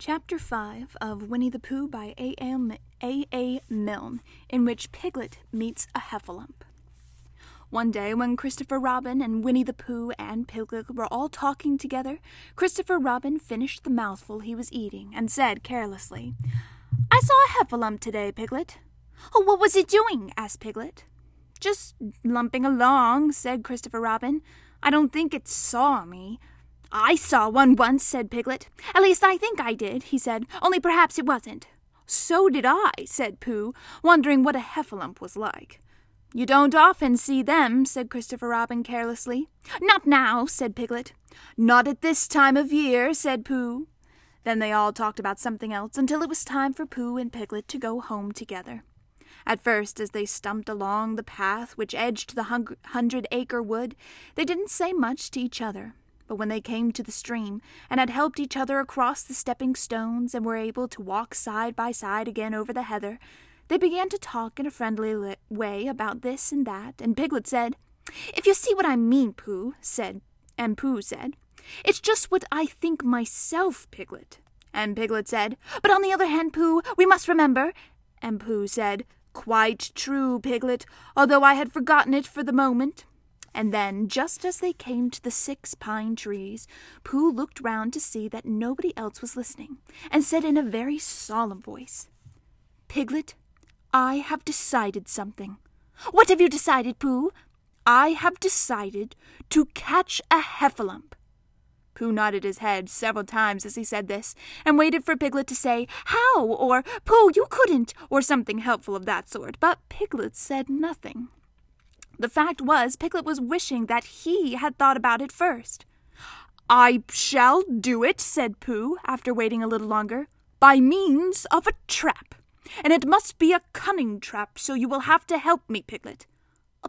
Chapter 5 of Winnie the Pooh by A. A. M- A. A. Milne, in which Piglet meets a heffalump. One day, when Christopher Robin and Winnie the Pooh and Piglet were all talking together, Christopher Robin finished the mouthful he was eating and said carelessly, I saw a heffalump today, Piglet. Oh, what was it doing? asked Piglet. Just lumping along, said Christopher Robin. I don't think it saw me. I saw one once, said Piglet. At least I think I did, he said, only perhaps it wasn't. So did I, said Pooh, wondering what a heffalump was like. You don't often see them, said Christopher Robin carelessly. Not now, said Piglet. Not at this time of year, said Pooh. Then they all talked about something else until it was time for Pooh and Piglet to go home together. At first, as they stumped along the path which edged the hundred acre wood, they didn't say much to each other. But when they came to the stream, and had helped each other across the stepping stones, and were able to walk side by side again over the heather, they began to talk in a friendly way about this and that, and Piglet said, If you see what I mean, Pooh, said, and Pooh said, It's just what I think myself, Piglet. And Piglet said, But on the other hand, Pooh, we must remember, and Pooh said, Quite true, Piglet, although I had forgotten it for the moment. And then, just as they came to the six pine trees, Pooh looked round to see that nobody else was listening, and said in a very solemn voice, Piglet, I have decided something. What have you decided, Pooh? I have decided to catch a heffalump. Pooh nodded his head several times as he said this, and waited for Piglet to say, How? or Pooh, you couldn't, or something helpful of that sort, but Piglet said nothing. The fact was, Piglet was wishing that he had thought about it first. I shall do it, said Pooh, after waiting a little longer, by means of a trap. And it must be a cunning trap, so you will have to help me, Piglet.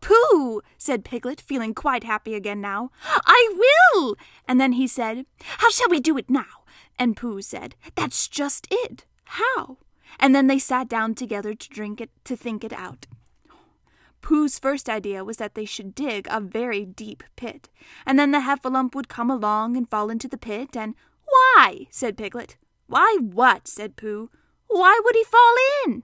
Pooh, said Piglet, feeling quite happy again now. I will! And then he said, How shall we do it now? And Pooh said, That's just it. How? And then they sat down together to drink it, to think it out. Pooh's first idea was that they should dig a very deep pit, and then the heffalump would come along and fall into the pit, and Why? said Piglet. Why what? said Pooh. Why would he fall in?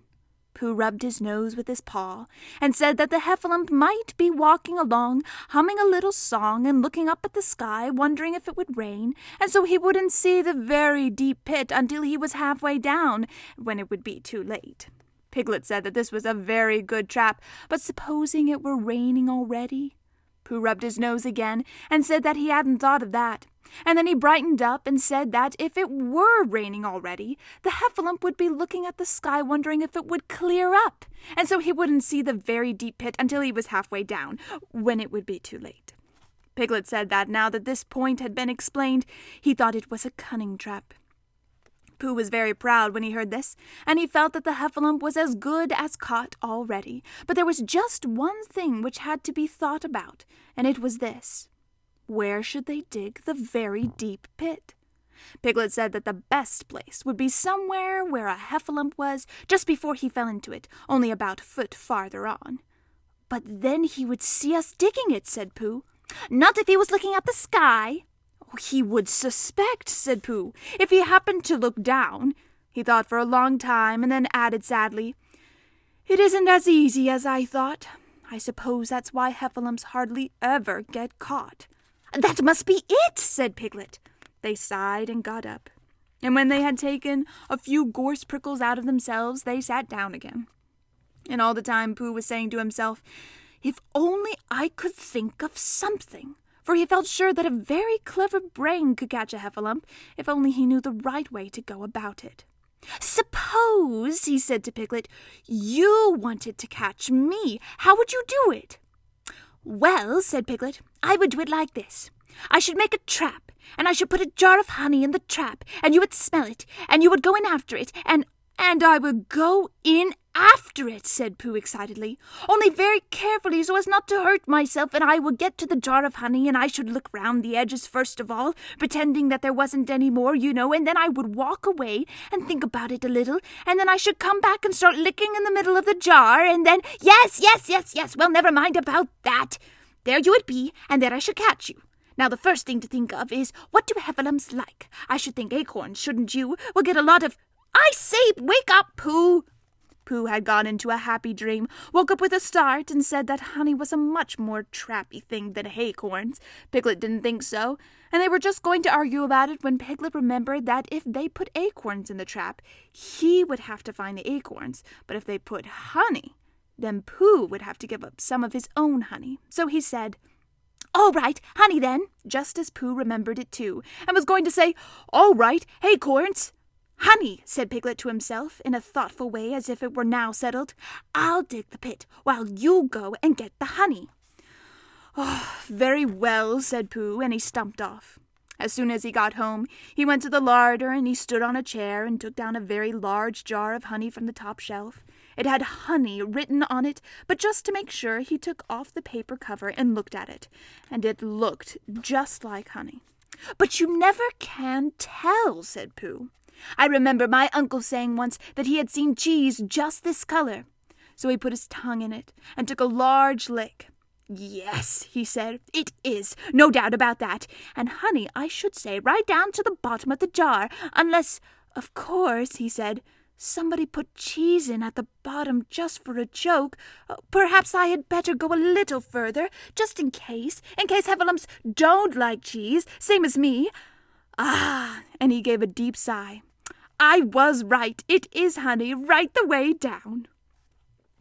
Pooh rubbed his nose with his paw, and said that the heffalump might be walking along, humming a little song and looking up at the sky, wondering if it would rain, and so he wouldn't see the very deep pit until he was halfway down, when it would be too late. Piglet said that this was a very good trap, but supposing it were raining already? Pooh rubbed his nose again, and said that he hadn't thought of that. And then he brightened up and said that if it were raining already, the heffalump would be looking at the sky wondering if it would clear up, and so he wouldn't see the very deep pit until he was halfway down, when it would be too late. Piglet said that now that this point had been explained, he thought it was a cunning trap. Pooh was very proud when he heard this, and he felt that the heffalump was as good as caught already. But there was just one thing which had to be thought about, and it was this. Where should they dig the very deep pit? Piglet said that the best place would be somewhere where a heffalump was just before he fell into it, only about a foot farther on. But then he would see us digging it, said Pooh. Not if he was looking at the sky. He would suspect, said Pooh, if he happened to look down. He thought for a long time, and then added sadly, It isn't as easy as I thought. I suppose that's why heffalumps hardly ever get caught. That must be it, said Piglet. They sighed and got up. And when they had taken a few gorse prickles out of themselves, they sat down again. And all the time Pooh was saying to himself, If only I could think of something. For he felt sure that a very clever brain could catch a heffalump, if only he knew the right way to go about it. Suppose, he said to Piglet, you wanted to catch me. How would you do it? Well, said Piglet, I would do it like this. I should make a trap, and I should put a jar of honey in the trap, and you would smell it, and you would go in after it, and and I would go in after it, said Pooh excitedly, only very carefully so as not to hurt myself, and I would get to the jar of honey, and I should look round the edges first of all, pretending that there wasn't any more, you know, and then I would walk away and think about it a little, and then I should come back and start licking in the middle of the jar, and then yes, yes, yes, yes, well, never mind about that. There you would be, and there I should catch you. Now, the first thing to think of is what do heffalumps like? I should think acorns, shouldn't you? We'll get a lot of. I say, wake up, Pooh! Pooh had gone into a happy dream, woke up with a start, and said that honey was a much more trappy thing than acorns. Piglet didn't think so, and they were just going to argue about it when Piglet remembered that if they put acorns in the trap, he would have to find the acorns, but if they put honey, then Pooh would have to give up some of his own honey. So he said, all right, honey then, just as Pooh remembered it too, and was going to say, All right, acorns. Honey, said Piglet to himself in a thoughtful way as if it were now settled, I'll dig the pit while you go and get the honey. Oh, very well, said Pooh, and he stumped off. As soon as he got home, he went to the larder and he stood on a chair and took down a very large jar of honey from the top shelf. It had honey written on it, but just to make sure, he took off the paper cover and looked at it, and it looked just like honey. But you never can tell, said Pooh. I remember my uncle saying once that he had seen cheese just this color. So he put his tongue in it and took a large lick. Yes, he said, it is, no doubt about that. And honey, I should say, right down to the bottom of the jar, unless, of course, he said, somebody put cheese in at the bottom just for a joke. Uh, perhaps I had better go a little further, just in case, in case heffalumps don't like cheese, same as me. Ah, and he gave a deep sigh. I was right. It is honey, right the way down.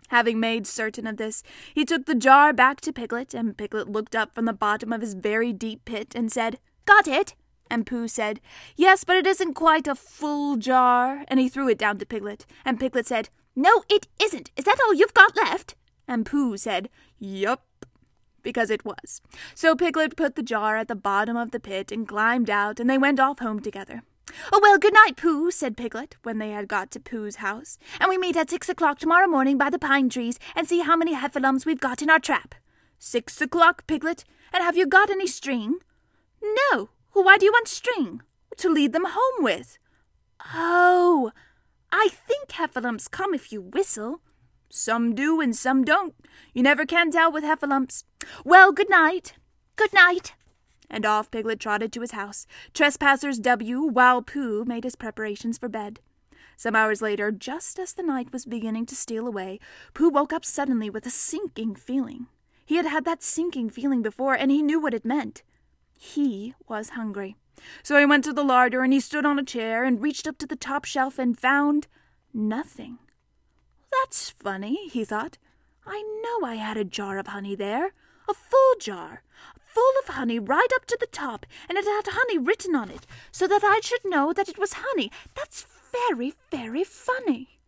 Having made certain of this, he took the jar back to Piglet, and Piglet looked up from the bottom of his very deep pit and said, Got it? And Pooh said, Yes, but it isn't quite a full jar. And he threw it down to Piglet, and Piglet said, No, it isn't. Is that all you've got left? And Pooh said, Yup, because it was. So Piglet put the jar at the bottom of the pit and climbed out, and they went off home together. Oh, well, good night, Pooh, said Piglet, when they had got to Pooh's house, and we meet at six o'clock tomorrow morning by the pine trees and see how many heffalumps we've got in our trap. Six o'clock, Piglet, and have you got any string? No. Why do you want string? To lead them home with. Oh, I think heffalumps come if you whistle. Some do and some don't. You never can tell with heffalumps. Well, good night. Good night and off Piglet trotted to his house, Trespassers W, while Pooh made his preparations for bed. Some hours later, just as the night was beginning to steal away, Pooh woke up suddenly with a sinking feeling. He had had that sinking feeling before, and he knew what it meant. He was hungry. So he went to the larder and he stood on a chair and reached up to the top shelf and found nothing. That's funny, he thought. I know I had a jar of honey there, a full jar, full of honey right up to the top, and it had honey written on it, so that I should know that it was honey. That's very, very funny.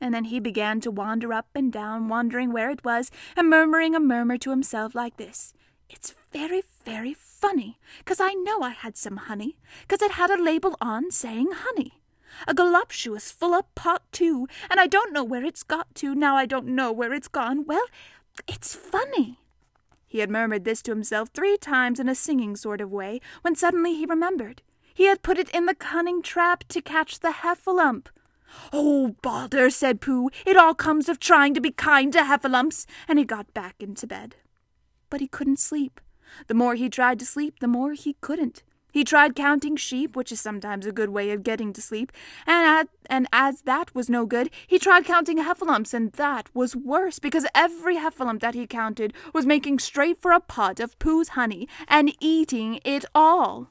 And then he began to wander up and down, wondering where it was, and murmuring a murmur to himself like this It's very, very funny, 'cause I know I had some honey, 'cause it had a label on saying honey. A goloptious full up pot, too, and I don't know where it's got to, now I don't know where it's gone. Well, it's funny. He had murmured this to himself three times in a singing sort of way, when suddenly he remembered. He had put it in the cunning trap to catch the heffalump. Oh, bother, said Pooh. It all comes of trying to be kind to heffalumps, and he got back into bed. But he couldn't sleep. The more he tried to sleep, the more he couldn't. He tried counting sheep, which is sometimes a good way of getting to sleep, and, and as that was no good, he tried counting heffalumps, and that was worse, because every heffalump that he counted was making straight for a pot of Pooh's honey and eating it all.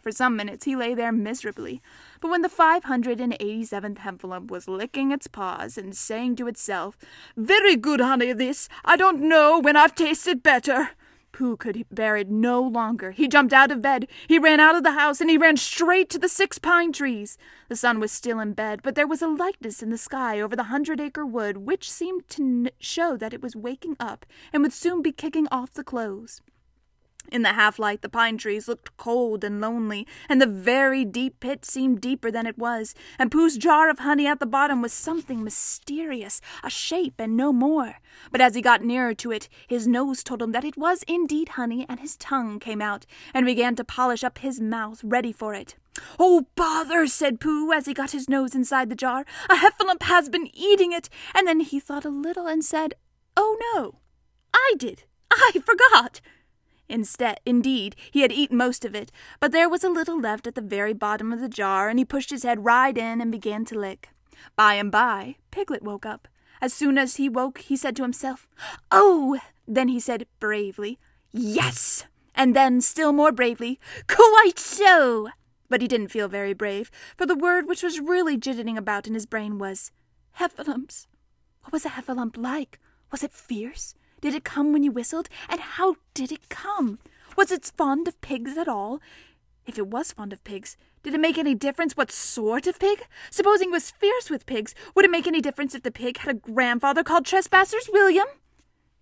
For some minutes he lay there miserably, but when the five hundred and eighty-seventh heffalump was licking its paws and saying to itself, Very good honey, this. I don't know when I've tasted better. Pooh could bear it no longer. He jumped out of bed, he ran out of the house, and he ran straight to the six pine trees. The sun was still in bed, but there was a lightness in the sky over the hundred acre wood which seemed to show that it was waking up and would soon be kicking off the clothes. In the half light, the pine trees looked cold and lonely, and the very deep pit seemed deeper than it was, and Pooh's jar of honey at the bottom was something mysterious, a shape and no more. But as he got nearer to it, his nose told him that it was indeed honey, and his tongue came out and began to polish up his mouth, ready for it. Oh, bother, said Pooh as he got his nose inside the jar. A heffalump has been eating it. And then he thought a little and said, Oh, no, I did. I forgot. Instead, indeed, he had eaten most of it, but there was a little left at the very bottom of the jar, and he pushed his head right in and began to lick. By and by, Piglet woke up. As soon as he woke, he said to himself, Oh! Then he said bravely, Yes! And then, still more bravely, Quite so! But he didn't feel very brave, for the word which was really jitting about in his brain was heffalumps. What was a heffalump like? Was it fierce? Did it come when you whistled? And how did it come? Was it fond of pigs at all? If it was fond of pigs, did it make any difference what sort of pig? Supposing it was fierce with pigs, would it make any difference if the pig had a grandfather called Trespassers William?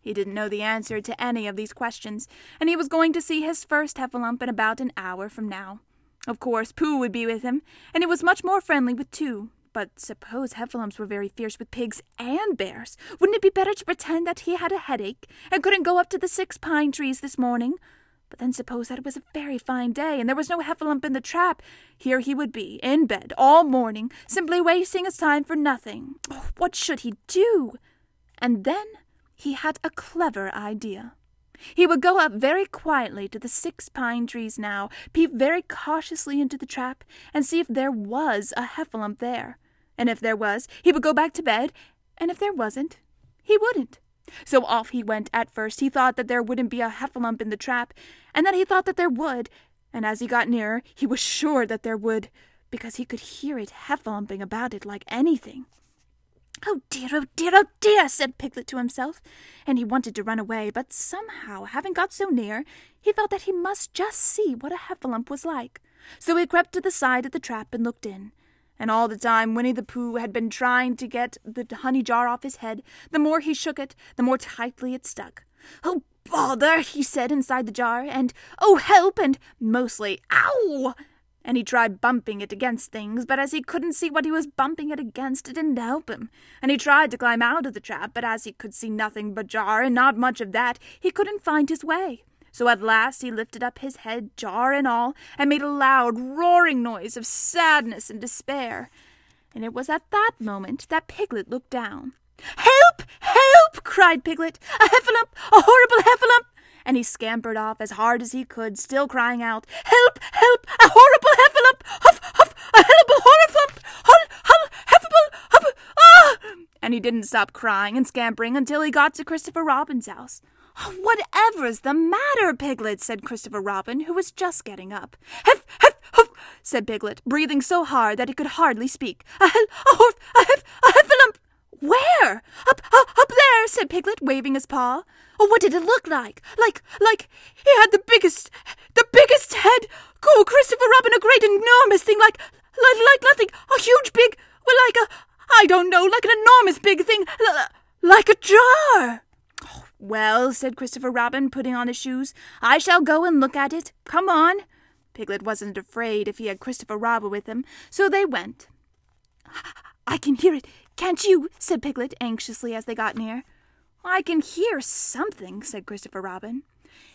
He didn't know the answer to any of these questions, and he was going to see his first heffalump in about an hour from now. Of course, Pooh would be with him, and he was much more friendly with two. But suppose heffalumps were very fierce with pigs and bears. Wouldn't it be better to pretend that he had a headache and couldn't go up to the six pine trees this morning? But then suppose that it was a very fine day and there was no heffalump in the trap. Here he would be, in bed, all morning, simply wasting his time for nothing. Oh, what should he do? And then he had a clever idea. He would go up very quietly to the six pine trees now, peep very cautiously into the trap, and see if there was a heffalump there and if there was, he would go back to bed, and if there wasn't, he wouldn't. So off he went at first. He thought that there wouldn't be a heffalump in the trap, and then he thought that there would, and as he got nearer, he was sure that there would, because he could hear it heffalumping about it like anything. Oh dear, oh dear, oh dear, said Piglet to himself, and he wanted to run away, but somehow, having got so near, he felt that he must just see what a heffalump was like. So he crept to the side of the trap and looked in. And all the time Winnie the Pooh had been trying to get the honey jar off his head, the more he shook it, the more tightly it stuck. Oh, bother, he said inside the jar, and oh, help, and mostly, ow! And he tried bumping it against things, but as he couldn't see what he was bumping it against, it didn't help him. And he tried to climb out of the trap, but as he could see nothing but jar, and not much of that, he couldn't find his way. So at last he lifted up his head, jar and all, and made a loud, roaring noise of sadness and despair. And it was at that moment that Piglet looked down. Help! Help! cried Piglet. A heffalump! A horrible heffalump! And he scampered off as hard as he could, still crying out, Help! Help! A horrible heffalump! Huff! Huff! A horrible horriflump! Hull! Hull! Heffable! Huff! Ah! And he didn't stop crying and scampering until he got to Christopher Robin's house. Whatever's the matter, Piglet? said Christopher Robin, who was just getting up. Hef, hef, hoof, said Piglet, breathing so hard that he could hardly speak. A hel, a horf, a hef, a heffalump. Where? Up, up, up there, said Piglet, waving his paw. Oh, what did it look like? Like, like, he had the biggest, the biggest head. Oh, Christopher Robin, a great enormous thing, like, like, like nothing, a huge big, well, like a, I don't know, like an enormous big thing, like a jar. Well, said Christopher Robin, putting on his shoes, I shall go and look at it. Come on. Piglet wasn't afraid if he had Christopher Robin with him, so they went. I can hear it, can't you? said Piglet anxiously as they got near. I can hear something, said Christopher Robin.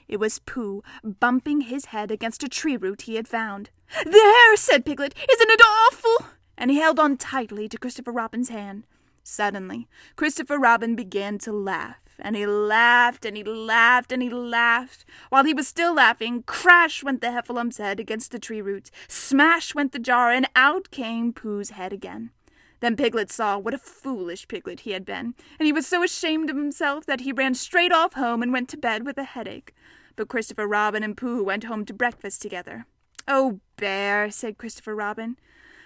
It was Pooh bumping his head against a tree root he had found. There, said Piglet, isn't it awful? And he held on tightly to Christopher Robin's hand. Suddenly, Christopher Robin began to laugh and he laughed and he laughed and he laughed. While he was still laughing, crash went the heffalump's head against the tree roots, smash went the jar, and out came Pooh's head again. Then Piglet saw what a foolish piglet he had been, and he was so ashamed of himself that he ran straight off home and went to bed with a headache. But Christopher Robin and Pooh went home to breakfast together. Oh, Bear, said Christopher Robin,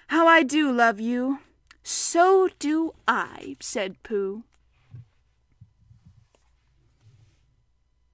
how I do love you. So do I, said Pooh.